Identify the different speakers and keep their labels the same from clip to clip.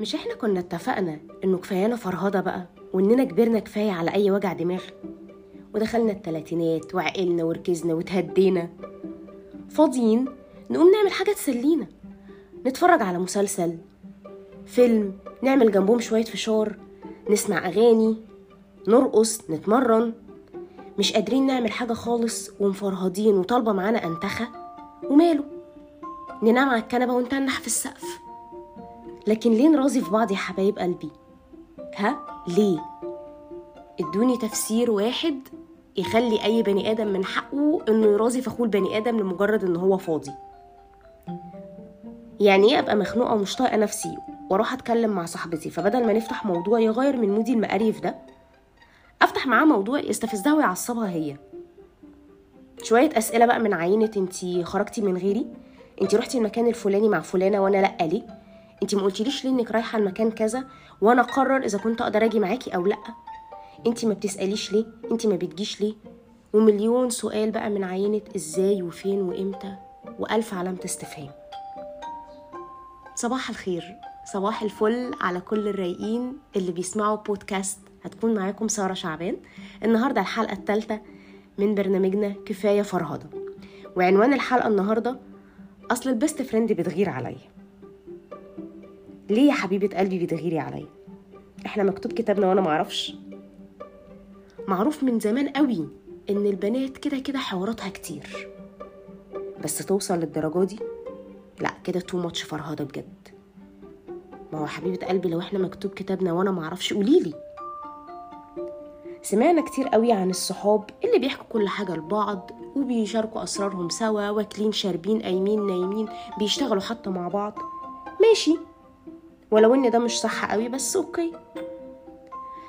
Speaker 1: مش إحنا كنا اتفقنا إنه كفايانا فرهضة بقى وإننا كبرنا كفاية على أي وجع دماغ؟ ودخلنا التلاتينات وعقلنا وركزنا وتهدينا فاضيين نقوم نعمل حاجة تسلينا. نتفرج على مسلسل فيلم نعمل جنبهم شوية فشار نسمع أغاني نرقص نتمرن. مش قادرين نعمل حاجة خالص ومفرهدين وطالبة معانا أنتخة. وماله؟ ننام على الكنبة ونتنح في السقف. لكن ليه نراضي في بعض يا حبايب قلبي. ها؟ ليه؟ ادوني تفسير واحد يخلي أي بني آدم من حقه إنه يراضي في اخوه البني آدم لمجرد إن هو فاضي. يعني إيه أبقى مخنوقة ومش طايقة نفسي وأروح أتكلم مع صاحبتي؟ فبدل ما نفتح موضوع يغير من مودي المقريف ده أفتح معاه موضوع يستفزها ويعصبها هي. شوية أسئلة بقى من عينة انتي خرجتي من غيري؟ انتي رحتي المكان الفلاني مع فلانة وأنا لأ ليه؟ انتي ما قلتليش ليه انك رايحة المكان كذا وأنا اقرر اذا كنت أقدر أجي معاكي أو لأ. انتي ما بتسأليش ليه انتي ما بتجيش ليه. ومليون سؤال بقى من عينة إزاي وفين وامتى وألف علامة استفهام. صباح الخير صباح الفل على كل الرايقين اللي بيسمعوا بودكاست هتكون معاكم سارة شعبان. النهاردة الحلقة الثالثة من برنامجنا كفاية فرهدة. وعنوان الحلقة النهاردة أصل ال best friend بتغير عليا. ليه يا حبيبة قلبي بتغيري عليا؟ إحنا مكتوب كتابنا وأنا معرفش. معروف من زمان قوي إن البنات كده كده حواراتها كتير. بس توصل للدرجة دي؟ لأ كده too much فرهدة بجد. ما هو حبيبة قلبي لو إحنا مكتوب كتابنا وأنا معرفش قوليلي سمعنا كتير قوي عن الصحاب اللي بيحكوا كل حاجة لبعض وبيشاركوا أسرارهم سوا واكلين شاربين قايمين نايمين بيشتغلوا حتى مع بعض. ماشي. ولو إن ده مش صح قوي بس أوكي.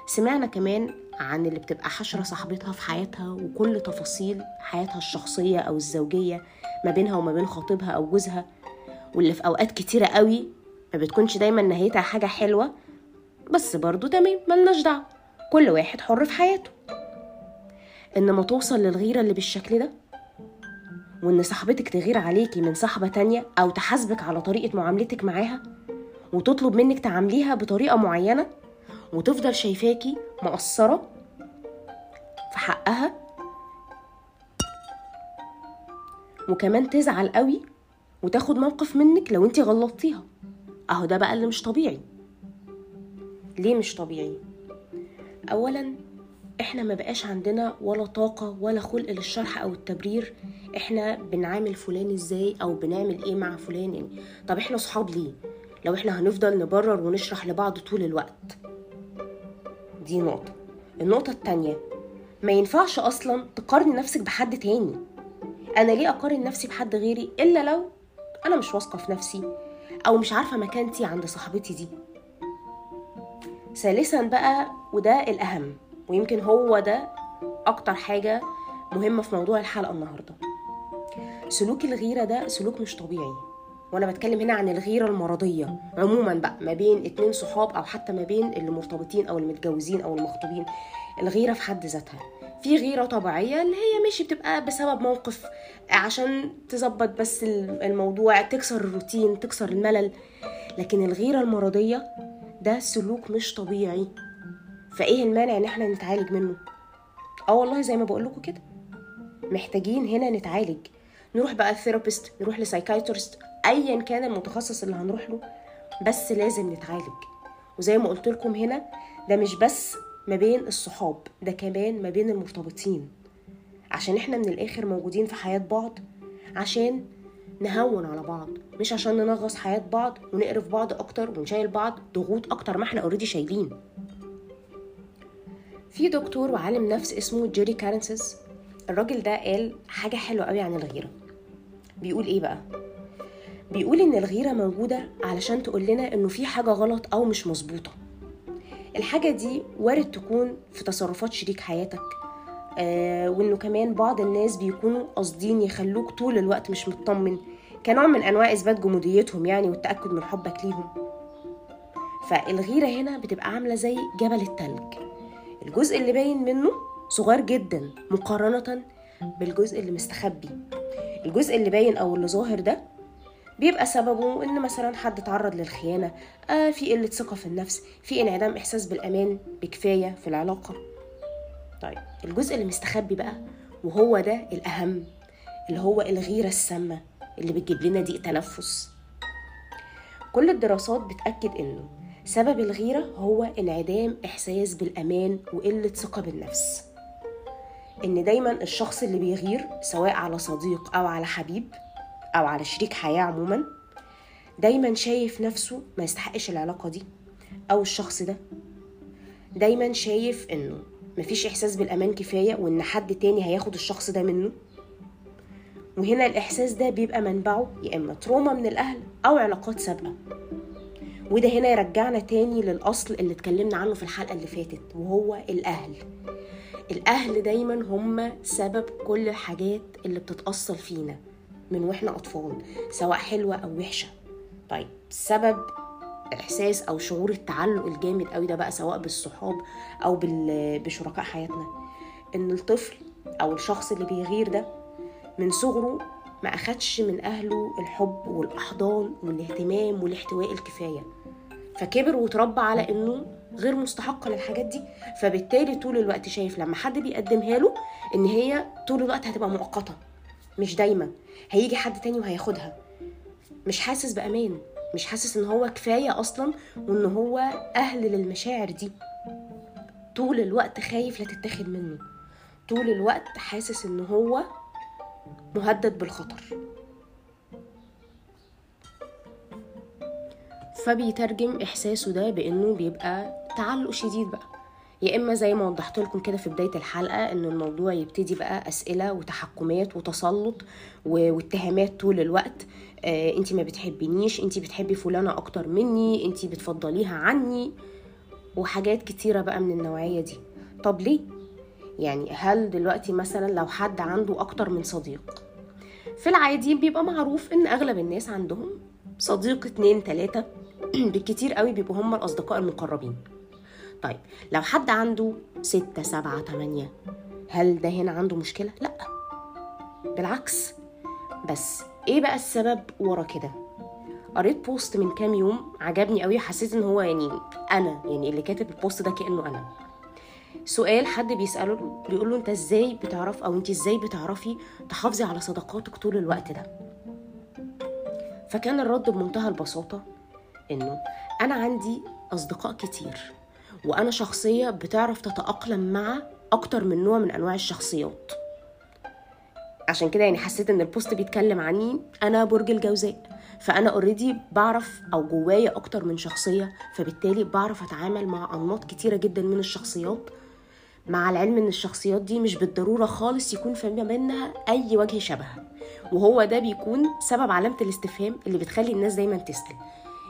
Speaker 1: سمعنا كمان عن اللي بتبقى حشرة صاحبتها في حياتها وكل تفاصيل حياتها الشخصية أو الزوجية ما بينها وما بين خطيبها أو جوزها واللي في أوقات كتيرة قوي ما بتكونش دايما نهايتها حاجة حلوة بس برضو تمام ملناش دعوة. كل واحد حر في حياته. إنما توصل للغيرة اللي بالشكل ده وإن صاحبتك تغير عليكي من صاحبة تانية أو تحاسبك على طريقة معاملتك معاها وتطلب منك تعامليها بطريقة معينة وتفضل شايفاكي مقصرة في حقها وكمان تزعل قوي وتاخد موقف منك لو انت غلطتيها. اهو ده بقى اللي مش طبيعي. ليه مش طبيعي؟ اولا إحنا ما بقاش عندنا ولا طاقة ولا خلق للشرح أو التبرير. إحنا بنعامل فلان إزاي أو بنعمل إيه مع فلان يعني. طب إحنا صحاب ليه؟ لو إحنا هنفضل نبرر ونشرح لبعض طول الوقت. دي نقطة. النقطة التانية ما ينفعش أصلا تقارني نفسك بحد تاني. أنا ليه أقارن نفسي بحد غيري إلا لو أنا مش واثقة في نفسي أو مش عارفة مكانتي عند صاحبتي دي؟ ثالثا بقى وده الأهم ويمكن هو ده أكتر حاجة مهمة في موضوع الحلقة النهاردة. سلوك الغيرة ده سلوك مش طبيعي. وأنا بتكلم هنا عن الغيرة المرضية. عموما بقى ما بين اتنين صحاب أو حتى ما بين اللي مرتبطين أو المتجوزين أو المخطوبين الغيرة في حد ذاتها. في غيرة طبيعية اللي هي ماشي بتبقى بسبب موقف عشان تظبط بس الموضوع تكسر الروتين تكسر الملل. لكن الغيرة المرضية ده سلوك مش طبيعي. فإيه المانع إن إحنا نتعالج منه؟ آه والله زي ما بقول لكم كده. محتاجين هنا نتعالج. نروح بقى ال therapist نروح ل psychiatrist ايا كان المتخصص اللي هنروح له بس لازم نتعالج. وزي ما قلت لكم هنا ده مش بس ما بين الصحاب ده كمان ما بين المرتبطين. عشان إحنا من الآخر موجودين في حياة بعض عشان نهون على بعض. مش عشان ننغص حياة بعض ونقرف بعض أكتر ونشيل بعض ضغوط أكتر ما إحنا already شايلين. في دكتور وعالم نفس اسمه جيري كارنسز الراجل ده قال حاجة حلوة قوي عن الغيرة. بيقول إيه بقى؟ بيقول إن الغيرة موجودة علشان تقول لنا إنه في حاجة غلط أو مش مظبوطة. الحاجة دي وارد تكون في تصرفات شريك حياتك آه وإنه كمان بعض الناس بيكونوا قاصدين يخلوك طول الوقت مش مطمن. كنوع من أنواع إثبات جموديتهم يعني والتأكد من حبك ليهم. فالغيرة هنا بتبقى عاملة زي جبل التلج. الجزء اللي باين منه صغير جدا مقارنة بالجزء اللي مستخبي. الجزء اللي باين أو اللي ظاهر ده بيبقى سببه إن مثلا حد تعرض للخيانة آه في قلة ثقة في النفس في انعدام إحساس بالأمان بكفاية في العلاقة. طيب الجزء اللي مستخبي بقى وهو ده الأهم اللي هو الغيرة السامة اللي بتجيب لنا ضيق تنفس. كل الدراسات بتأكد إنه سبب الغيرة هو انعدام إحساس بالأمان وقلة ثقة بالنفس. إن دايما الشخص اللي بيغير سواء على صديق أو على حبيب أو على شريك حياة عموما دايما شايف نفسه ما يستحقش العلاقة دي أو الشخص ده. دايما شايف إنه مفيش إحساس بالأمان كفاية وإن حد تاني هياخد الشخص ده منه. وهنا الإحساس ده بيبقى منبعه يا إما تروما من الأهل أو علاقات سابقة. وده هنا يرجعنا تاني للأصل اللي اتكلمنا عنه في الحلقة اللي فاتت وهو الأهل. الأهل دايما هم سبب كل الحاجات اللي بتتأصل فينا. من وإحنا أطفال سواء حلوة أو وحشة. طيب سبب إحساس أو شعور التعلق الجامد قوي ده بقى سواء بالصحاب أو بشركاء حياتنا إن الطفل أو الشخص اللي بيغير ده من صغره ما أخدش من أهله الحب والأحضان والاهتمام والاحتواء الكفاية. فكبر وتربى على إنه غير مستحقة للحاجات دي. فبالتالي طول الوقت شايف لما حد بيقدمها له إن هي طول الوقت هتبقى مؤقتة. مش دايما هيجي حد تاني وهياخدها. مش حاسس بأمان. مش حاسس إن هو كفاية أصلا وإن هو أهل للمشاعر دي. طول الوقت خايف لا تتاخد منه. طول الوقت حاسس إن هو مهدد بالخطر. فبيترجم إحساسه ده بإنه بيبقى تعلق شديد بقى. يا إما زي ما وضحت لكم كده في بداية الحلقة إن الموضوع يبتدي بقى أسئلة وتحكمات وتسلط واتهامات طول الوقت. آه انت ما بتحبينيش انت بتحبي فلانة أكتر مني انت بتفضليها عني وحاجات كتيرة بقى من النوعية دي. طب ليه؟ يعني هل دلوقتي مثلا لو حد عنده أكتر من صديق في العادي بيبقى معروف إن أغلب الناس عندهم صديق اتنين تلاتة بالكتير قوي بيبقوا هم الأصدقاء المقربين. طيب لو حد عنده ستة سبعة تمانية هل ده هنا عنده مشكلة؟ لأ. بالعكس. بس إيه بقى السبب ورا كده؟ قريت post من كام يوم عجبني قوي حسيت إن هو يعني أنا يعني اللي كاتب ال post ده كأنه أنا. سؤال حد بيسأله بيقول له أنت إزاي بتعرف أو أنت إزاي بتعرفي تحافظي على صداقاتك طول الوقت ده؟ فكان الرد بمنتهى البساطة إنه أنا عندي أصدقاء كتير. وأنا شخصية بتعرف تتأقلم مع أكتر من نوع من أنواع الشخصيات. عشان كده يعني حسيت إن ال post بيتكلم عني أنا برج الجوزاء. فأنا already بعرف أو جوايا أكتر من شخصية فبالتالي بعرف أتعامل مع أنماط كتيرة جدا من الشخصيات. مع العلم إن الشخصيات دي مش بالضرورة خالص يكون في بينها أي وجه شبه. وهو ده بيكون سبب علامة الاستفهام اللي بتخلي الناس دايما تسأل.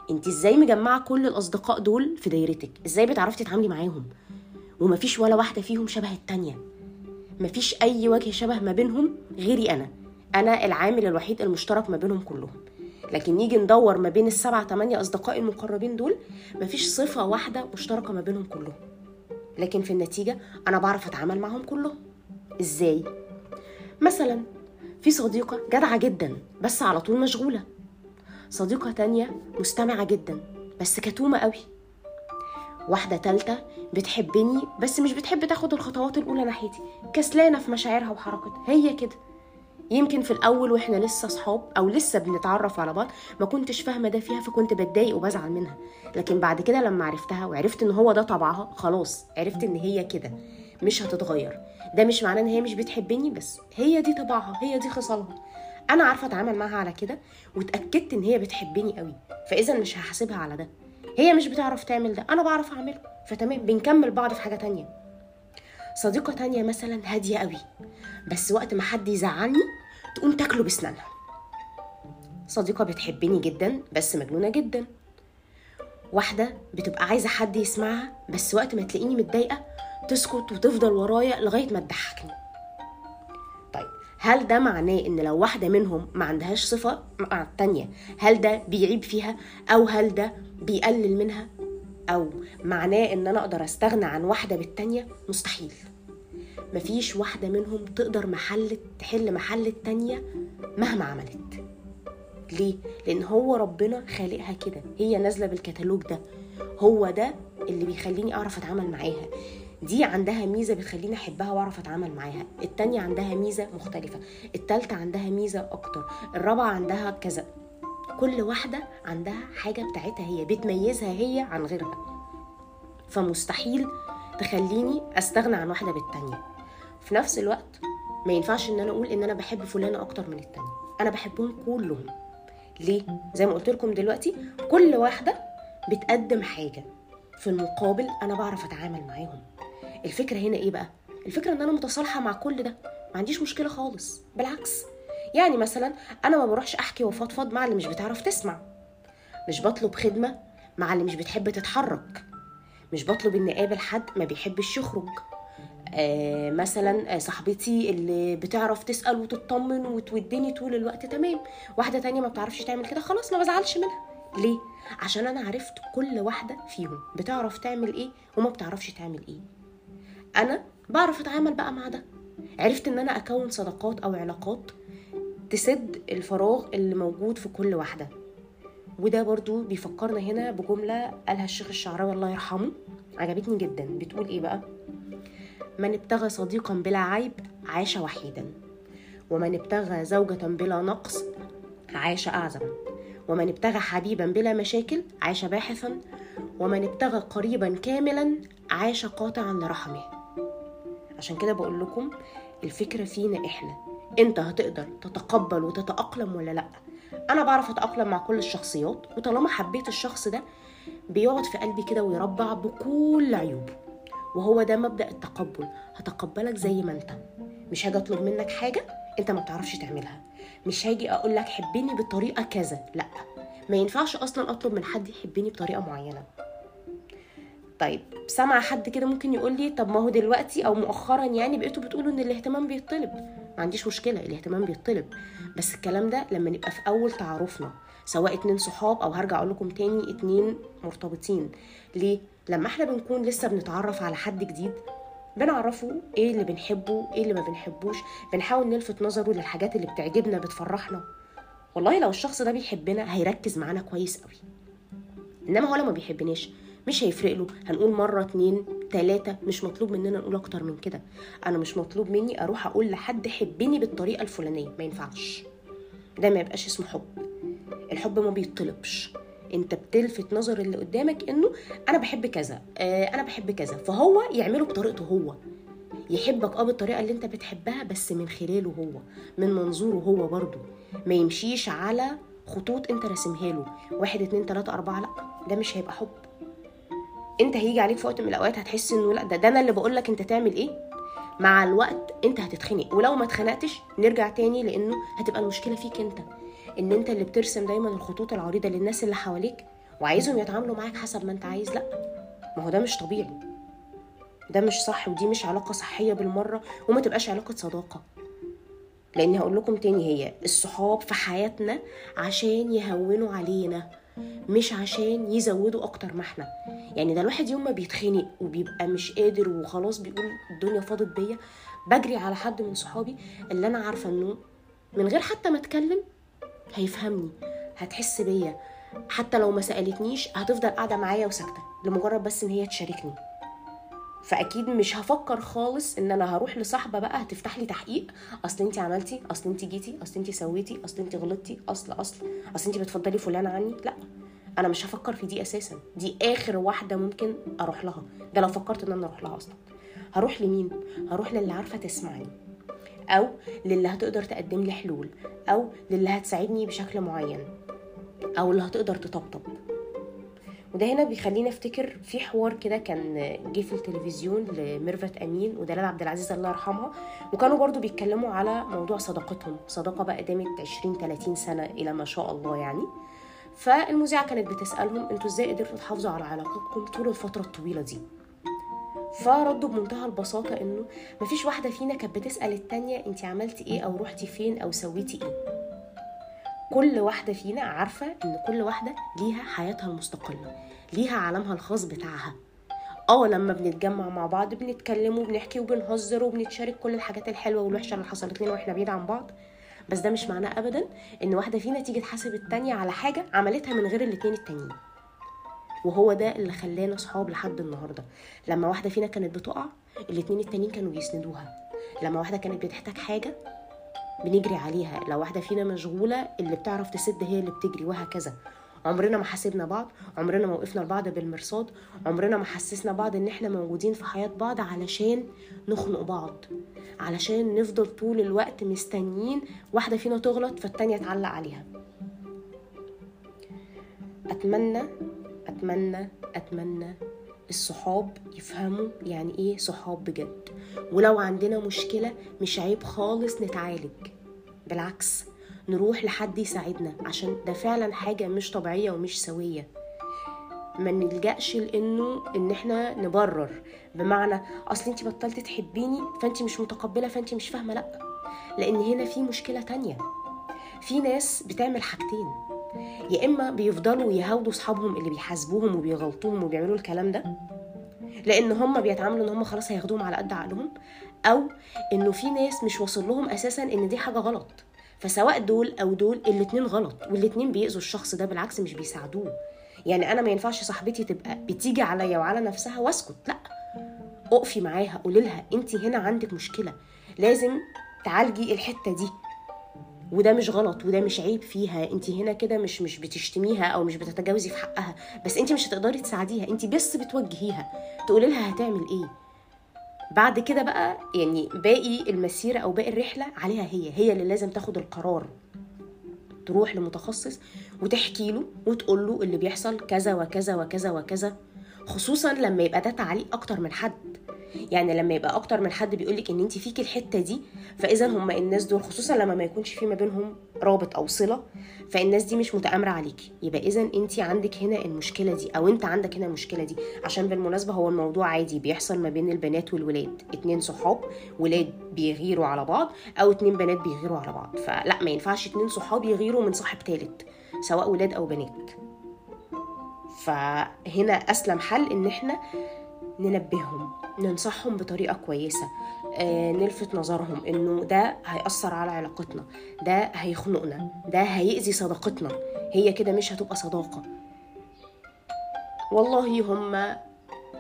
Speaker 1: انت إزاي مجمعة كل الأصدقاء دول في دايرتك؟ إزاي بتعرفي تتعاملي معاهم؟ ومفيش ولا واحدة فيهم شبه التانية. مفيش أي وجه شبه ما بينهم غيري أنا. أنا العامل الوحيد المشترك ما بينهم كلهم. لكن نيجي ندور ما بين السبعة تمانية أصدقائي المقربين دول مفيش صفة واحدة مشتركة ما بينهم كلهم. لكن في النتيجة أنا بعرف أتعامل معهم كلهم. إزاي؟ مثلا في صديقة جدعة جدا بس على طول مشغولة. صديقة تانية مستمعة جدا بس كتومة قوي. واحدة تالتة بتحبني بس مش بتحب تاخد الخطوات الأولى ناحيتي. كسلانة في مشاعرها وحركتها. هي كده. يمكن في الأول وإحنا لسه صحاب أو لسه بنتعرف على بعض ما كنتش فاهمة ده فيها فكنت بتضايق وبزعل منها. لكن بعد كده لما عرفتها وعرفت إن هو ده طبعها خلاص عرفت إن هي كده. مش هتتغير. ده مش معناه إن هي مش بتحبني بس هي دي طبعها هي دي خصالها. أنا عارفة أتعامل معاها على كده واتأكدت إن هي بتحبني قوي فإذا مش هحاسبها على ده. هي مش بتعرف تعمل ده أنا بعرف أعمله. فتمام بنكمل بعض في حاجة تانية. صديقة تانية مثلا هادية قوي بس وقت ما حد يزعلني تقوم تاكله بسنانها صديقة بتحبني جدا بس مجنونة جدا. واحدة بتبقى عايزة حد يسمعها بس وقت ما تلاقيني متضايقة تسكت وتفضل ورايا لغاية ما تضحكني. هل ده معناه إن لو واحدة منهم ما عندهاش صفة مع التانية هل ده بيعيب فيها؟ أو هل ده بيقلل منها؟ أو معناه إن أنا أقدر أستغنى عن واحدة بالتانية؟ مستحيل. مفيش واحدة منهم تقدر محل تحل محل التانية مهما عملت. ليه؟ لأن هو ربنا خالقها كده. هي نازلة بالكتالوج ده. هو ده اللي بيخليني أعرف أتعامل معاها. دي عندها ميزة بتخليني أحبها وأعرف أتعامل معاها. التانية عندها ميزة مختلفة. التالتة عندها ميزة أكتر. الرابعة عندها كذا. كل واحدة عندها حاجة بتاعتها هي بتميزها هي عن غيرها. فمستحيل تخليني أستغنى عن واحدة بالتانية. في نفس الوقت ما ينفعش إن أنا أقول إن أنا بحب فلانة أكتر من التانية. أنا بحبهم كلهم. ليه؟ زي ما قلت لكم دلوقتي كل واحدة بتقدم حاجة. في المقابل أنا بعرف أتعامل معاهم. الفكرة هنا إيه بقى؟ الفكرة إن أنا متصالحة مع كل ده. ما عنديش مشكلة خالص. بالعكس. يعني مثلا أنا ما بروحش أحكي وفضفض مع اللي مش بتعرف تسمع. مش بطلب خدمة مع اللي مش بتحب تتحرك. مش بطلب إني أقابل حد ما بيحبش يخرج. آه مثلا آه صاحبتي اللي بتعرف تسأل وتطمن وتودني طول الوقت. تمام. واحدة تانية ما بتعرفش تعمل كده. خلاص ما بزعلش منها. ليه؟ عشان أنا عرفت كل واحدة فيهم بتعرف تعمل إيه وما بتعرفش تعمل إيه. أنا بعرف أتعامل بقى مع ده. عرفت إن أنا أكون صداقات أو علاقات تسد الفراغ اللي موجود في كل واحدة. وده برضو بيفكرنا هنا بجملة قالها الشيخ الشعراوي الله يرحمه. عجبتني جدا. بتقول إيه بقى؟ من ابتغى صديقا بلا عيب عاش وحيدا. ومن ابتغى زوجة بلا نقص عاش أعزم ومن ابتغى حبيبا بلا مشاكل عاش باحثا. ومن ابتغى قريبا كاملا عاش قاطعا لرحمه. عشان كده بقول لكم الفكرة فينا إحنا أنت هتقدر تتقبل وتتأقلم ولا لأ؟ أنا بعرف أتأقلم مع كل الشخصيات وطالما حبيت الشخص ده بيقعد في قلبي كده ويربع بكل عيوبه. وهو ده مبدأ التقبل. هتقبلك زي ما أنت. مش هاجي أطلب منك حاجة أنت ما بتعرفش تعملها. مش هاجي أقول لك حبني بطريقة كذا لأ. ما ينفعش أصلا أطلب من حد يحبني بطريقة معينة. طيب سمع حد كده ممكن يقول لي طب ما هو دلوقتي أو مؤخرا يعني بقيتوا بتقولوا إن الاهتمام بيطلب ما عنديش مشكلة الاهتمام بيطلب بس الكلام ده لما نبقى في أول تعارفنا سواء اتنين صحاب أو هرجع أقول لكم تاني اتنين مرتبطين. ليه؟ لما إحنا بنكون لسه بنتعرف على حد جديد بنعرفه إيه اللي بنحبه إيه اللي ما بنحبوش بنحاول نلفت نظره للحاجات اللي بتعجبنا بتفرحنا. والله لو الشخص ده بيحبنا هيركز معانا كويس قوي إنما هو لو ما بيحبناش مش هيفرق له. هنقول مرة اتنين تلاتة. مش مطلوب مننا نقول أكتر من كده. أنا مش مطلوب مني أروح أقول لحد حبني بالطريقة الفلانية. ما ينفعش. ده ما يبقاش اسمه حب. الحب ما بيطلبش. أنت بتلفت نظر اللي قدامك إنه أنا بحب كذا آه أنا بحب كذا. فهو يعمله بطريقته هو. يحبك آه بالطريقة اللي أنت بتحبها بس من خلاله هو. من منظوره هو برضه. ما يمشيش على خطوط أنت راسمها له. واحد اتنين تلاتة أربعة لأ. ده مش هيبقى حب. انت هيجي عليك في وقت من الأوقات هتحس إنه لا ده, ده أنا اللي بقول لك أنت تعمل إيه. مع الوقت أنت هتتخنق. ولو ما اتخنقتش نرجع تاني لأنه هتبقى المشكلة فيك أنت. إن أنت اللي بترسم دايما الخطوط العريضة للناس اللي حواليك وعايزهم يتعاملوا معاك حسب ما أنت عايز لا. ما هو ده مش طبيعي. ده مش صح ودي مش علاقة صحية بالمرة وما تبقاش علاقة صداقة. لأني هقول لكم تاني هي الصحاب في حياتنا عشان يهونوا علينا. مش عشان يزودوا أكتر ما إحنا يعني ده الواحد يوم ما بيتخنق وبيبقى مش قادر وخلاص بيقول الدنيا فاضت بيا بجري على حد من صحابي اللي أنا عارفة إنه من غير حتى ما أتكلم هيفهمني هتحس بيا. حتى لو ما سألتنيش هتفضل قاعدة معايا وساكتة لمجرد بس إن هي تشاركني. فأكيد مش هفكر خالص إن أنا هروح لصاحبة بقى هتفتح لي تحقيق. أصل انت عملتي أصل انت جيتي أصل انت سويتي أصل انت غلطتي أصل أصل. أصل انت بتفضلي فلان عني؟ لأ. أنا مش هفكر في دي أساسا. دي آخر واحدة ممكن أروح لها. ده لو فكرت إن أنا أروح لها أصلا. هروح لمين؟ هروح للي عارفة تسمعني. أو للي هتقدر تقدم لي حلول. أو للي هتساعدني بشكل معين. أو اللي هتقدر تطبطب. وده هنا بيخليني افتكر في حوار كده كان جه في التلفزيون لميرفت أمين ودلال عبد العزيز الله يرحمها وكانوا برضو بيتكلموا على موضوع صداقتهم صداقة بقى دامت 20 30 سنة إلى ما شاء الله يعني. فالمذيعة كانت بتسألهم أنتوا إزاي قدرتوا تحافظوا على علاقتكم طول الفترة الطويلة دي؟ فردوا بمنتهى البساطة إنه مفيش واحدة فينا كانت بتسأل التانية انت عملتي إيه أو رحتي فين أو سويتي إيه؟ كل واحدة فينا عارفة إن كل واحدة ليها حياتها المستقلة ليها عالمها الخاص بتاعها. آه لما بنتجمع مع بعض بنتكلم وبنحكي وبنهزر وبنتشارك كل الحاجات الحلوة والوحشة اللي حصلت لنا وإحنا بعيد عن بعض. بس ده مش معناه ابدا إن واحدة فينا تيجي تحاسب التانية على حاجة عملتها من غير الاتنين التانيين. وهو ده اللي خلانا صحاب لحد النهارده. لما واحدة فينا كانت بتقع الاتنين التانيين كانوا بيسندوها. لما واحدة كانت بتحتاج حاجة بنجري عليها لو واحدة فينا مشغولة اللي بتعرف تسد هي اللي بتجري وهكذا. عمرنا ما حاسبنا بعض عمرنا ما وقفنا لبعض بالمرصاد عمرنا ما حسسنا بعض إن إحنا موجودين في حياة بعض علشان نخنق بعض علشان نفضل طول الوقت مستنيين واحدة فينا تغلط فالتانية تعلق عليها. أتمنى أتمنى أتمنى الصحاب يفهموا يعني إيه صحاب بجد. ولو عندنا مشكلة مش عيب خالص نتعالج. بالعكس نروح لحد يساعدنا عشان ده فعلا حاجة مش طبيعية ومش سوية. ما نلجأش لإنه إن إحنا نبرر. بمعنى أصل انت بطلت تحبيني فانت مش متقبلة فانت مش فاهمة لأ. لأن هنا في مشكلة تانية. في ناس بتعمل حاجتين. يا إما بيفضلوا يهاودوا أصحابهم اللي بيحاسبوهم وبيغلطوهم وبيعملوا الكلام ده لأن هم بيتعاملوا إن هم خلاص هياخدوهم على قد عقلهم أو إنه في ناس مش واصل لهم أساسا إن دي حاجة غلط. فسواء دول أو دول الاتنين غلط والاتنين بيأذوا الشخص ده بالعكس مش بيساعدوه. يعني أنا ما ينفعش صاحبتي تبقى بتيجي عليا وعلى نفسها وأسكت لأ. اقفي معاها قولي لها انت هنا عندك مشكلة لازم تعالجي الحتة دي. وده مش غلط وده مش عيب فيها. انت هنا كده مش مش بتشتميها أو مش بتتجاوزي في حقها بس انت مش هتقدري تساعديها. انت بس بتوجهيها تقولي لها هتعمل إيه. بعد كده بقى يعني باقي المسيرة أو باقي الرحلة عليها هي هي اللي لازم تاخد القرار. تروح لمتخصص وتحكي له وتقول له اللي بيحصل كذا وكذا وكذا وكذا خصوصا لما يبقى ده تعليق أكتر من حد. يعني لما يبقى أكتر من حد بيقول لك إن انت فيكي الحتة دي فإذا هم الناس دول خصوصا لما ما يكونش في ما بينهم رابط أو صلة فالناس دي مش متآمرة عليكي يبقى اذا انت عندك هنا المشكلة دي أو أنت عندك هنا المشكلة دي. عشان بالمناسبة هو الموضوع عادي بيحصل ما بين البنات والولاد. اتنين صحاب ولاد بيغيروا على بعض أو اتنين بنات بيغيروا على بعض. فلا ما ينفعش اتنين صحاب يغيروا من صاحب تالت سواء ولاد أو بنات. فهنا أسلم حل إن إحنا ننبههم ننصحهم بطريقة كويسة آه نلفت نظرهم إنه ده هيأثر على علاقتنا ده هيخنقنا ده هيأذي صداقتنا هي كده مش هتبقى صداقة. والله هم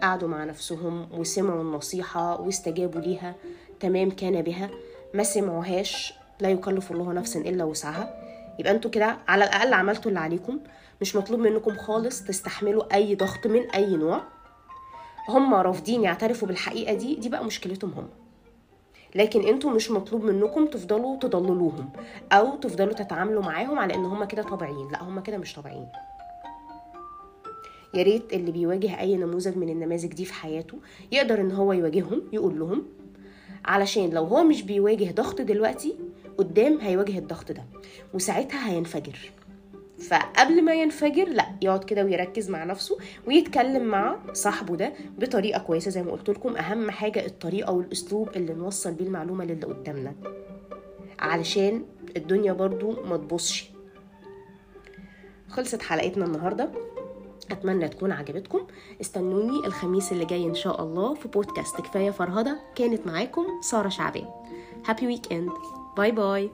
Speaker 1: قعدوا مع نفسهم وسمعوا النصيحة واستجابوا ليها تمام كان بها ما سمعوهاش لا يكلف الله نفسا إلا وسعها. يبقى أنتوا كده على الأقل عملتوا اللي عليكم مش مطلوب منكم خالص تستحملوا أي ضغط من أي نوع. هم رافضين يعترفوا بالحقيقة دي دي بقى مشكلتهم هم. لكن أنتوا مش مطلوب منكم تفضلوا تضللوهم أو تفضلوا تتعاملوا معاهم على إن هم كده طبيعيين. لأ هم كده مش طبيعيين. يا ريت اللي بيواجه أي نموذج من النماذج دي في حياته يقدر إن هو يواجههم يقول لهم علشان لو هو مش بيواجه ضغط دلوقتي قدام هيواجه الضغط ده وساعتها هينفجر. فقبل ما ينفجر لا يقعد كده ويركز مع نفسه ويتكلم مع صاحبه ده بطريقة كويسة. زي ما قلت لكم أهم حاجة الطريقة والأسلوب اللي نوصل بيه المعلومة للي قدامنا. علشان الدنيا برضو ما تبصش خلصت حلقتنا النهارده. أتمنى تكون عجبتكم. استنوني الخميس اللي جاي إن شاء الله في بودكاست. كفاية فرهدة كانت معاكم سارة شعبان. هابي ويك اند باي باي